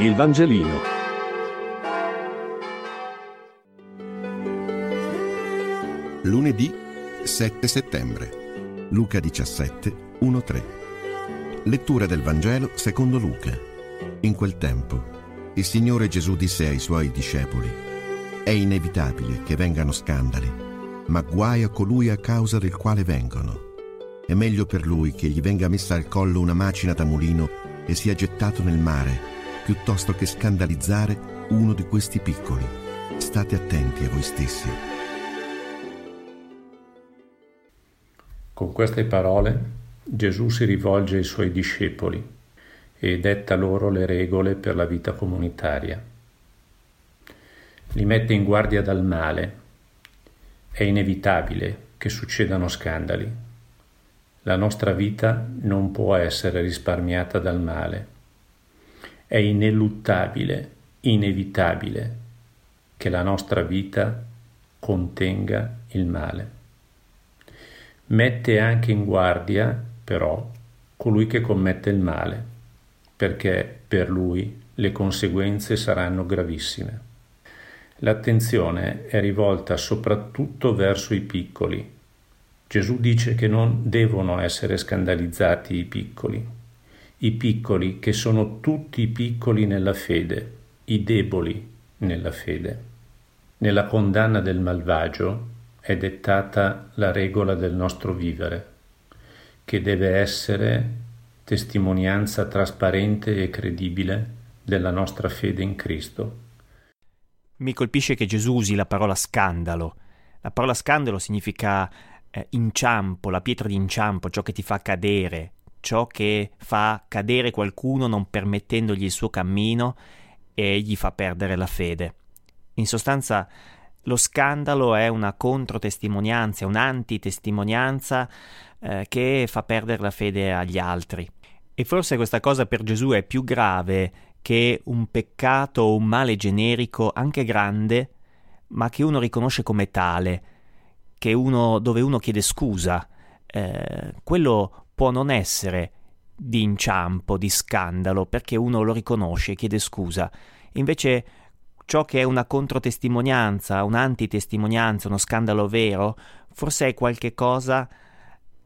Il Vangelino. Lunedì 7 settembre. Luca 17, 1-3. Lettura del Vangelo secondo Luca. In quel tempo, il Signore Gesù disse ai suoi discepoli, È inevitabile che vengano scandali, ma guai a colui a causa del quale vengono. È meglio per lui che gli venga messa al collo una macina da mulino e sia gettato nel mare piuttosto che scandalizzare uno di questi piccoli. State attenti a voi stessi. Con queste parole Gesù si rivolge ai suoi discepoli e detta loro le regole per la vita comunitaria. Li mette in guardia dal male. È inevitabile che succedano scandali. La nostra vita non può essere risparmiata dal male è ineluttabile, inevitabile che la nostra vita contenga il male. Mette anche in guardia, però, colui che commette il male, perché per lui le conseguenze saranno gravissime. L'attenzione è rivolta soprattutto verso i piccoli. Gesù dice che non devono essere scandalizzati i piccoli, i piccoli che sono tutti piccoli nella fede, i deboli nella fede. Nella condanna del malvagio è dettata la regola del nostro vivere, che deve essere testimonianza trasparente e credibile della nostra fede in Cristo. Mi colpisce che Gesù usi la parola scandalo. La parola scandalo significa eh, inciampo, la pietra di inciampo, ciò che ti fa cadere, ciò che fa cadere qualcuno non permettendogli il suo cammino e gli fa perdere la fede. In sostanza, lo scandalo è una controtestimonianza, un'antitestimonianza eh, che fa perdere la fede agli altri. E forse questa cosa per Gesù è più grave che un peccato o un male generico, anche grande, ma che uno riconosce come tale, uno, dove uno chiede scusa. Eh, quello può non essere di inciampo, di scandalo, perché uno lo riconosce e chiede scusa. Invece ciò che è una controtestimonianza, un'antitestimonianza, uno scandalo vero, forse è qualche cosa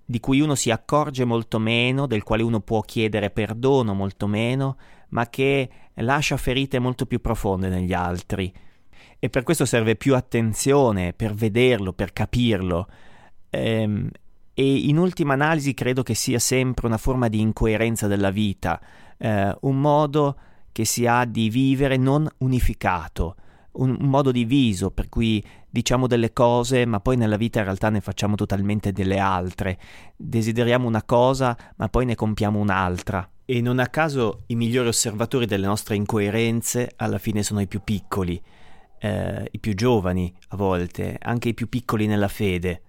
di cui uno si accorge molto meno, del quale uno può chiedere perdono molto meno, ma che lascia ferite molto più profonde negli altri. E per questo serve più attenzione per vederlo, per capirlo. Ehm, e in ultima analisi credo che sia sempre una forma di incoerenza della vita, eh, un modo che si ha di vivere non unificato, un, un, modo diviso per cui diciamo delle cose ma poi nella vita in realtà ne facciamo totalmente delle altre, desideriamo una cosa ma poi ne compiamo un'altra. E non a caso i migliori osservatori delle nostre incoerenze alla fine sono i più piccoli, eh, i più giovani a volte, anche i più piccoli nella fede.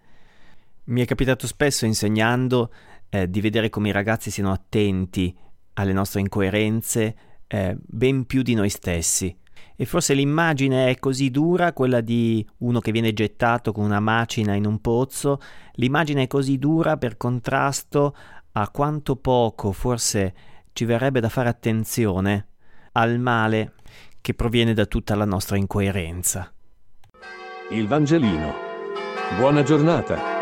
Mi è capitato spesso insegnando eh, di vedere come i ragazzi siano attenti alle nostre incoerenze eh, ben più di noi stessi. E forse l'immagine è così dura, quella di uno che viene gettato con una macina in un pozzo, l'immagine è così dura per contrasto a quanto poco forse ci verrebbe da fare attenzione al male che proviene da tutta la nostra incoerenza. Il Vangelino. Buona giornata.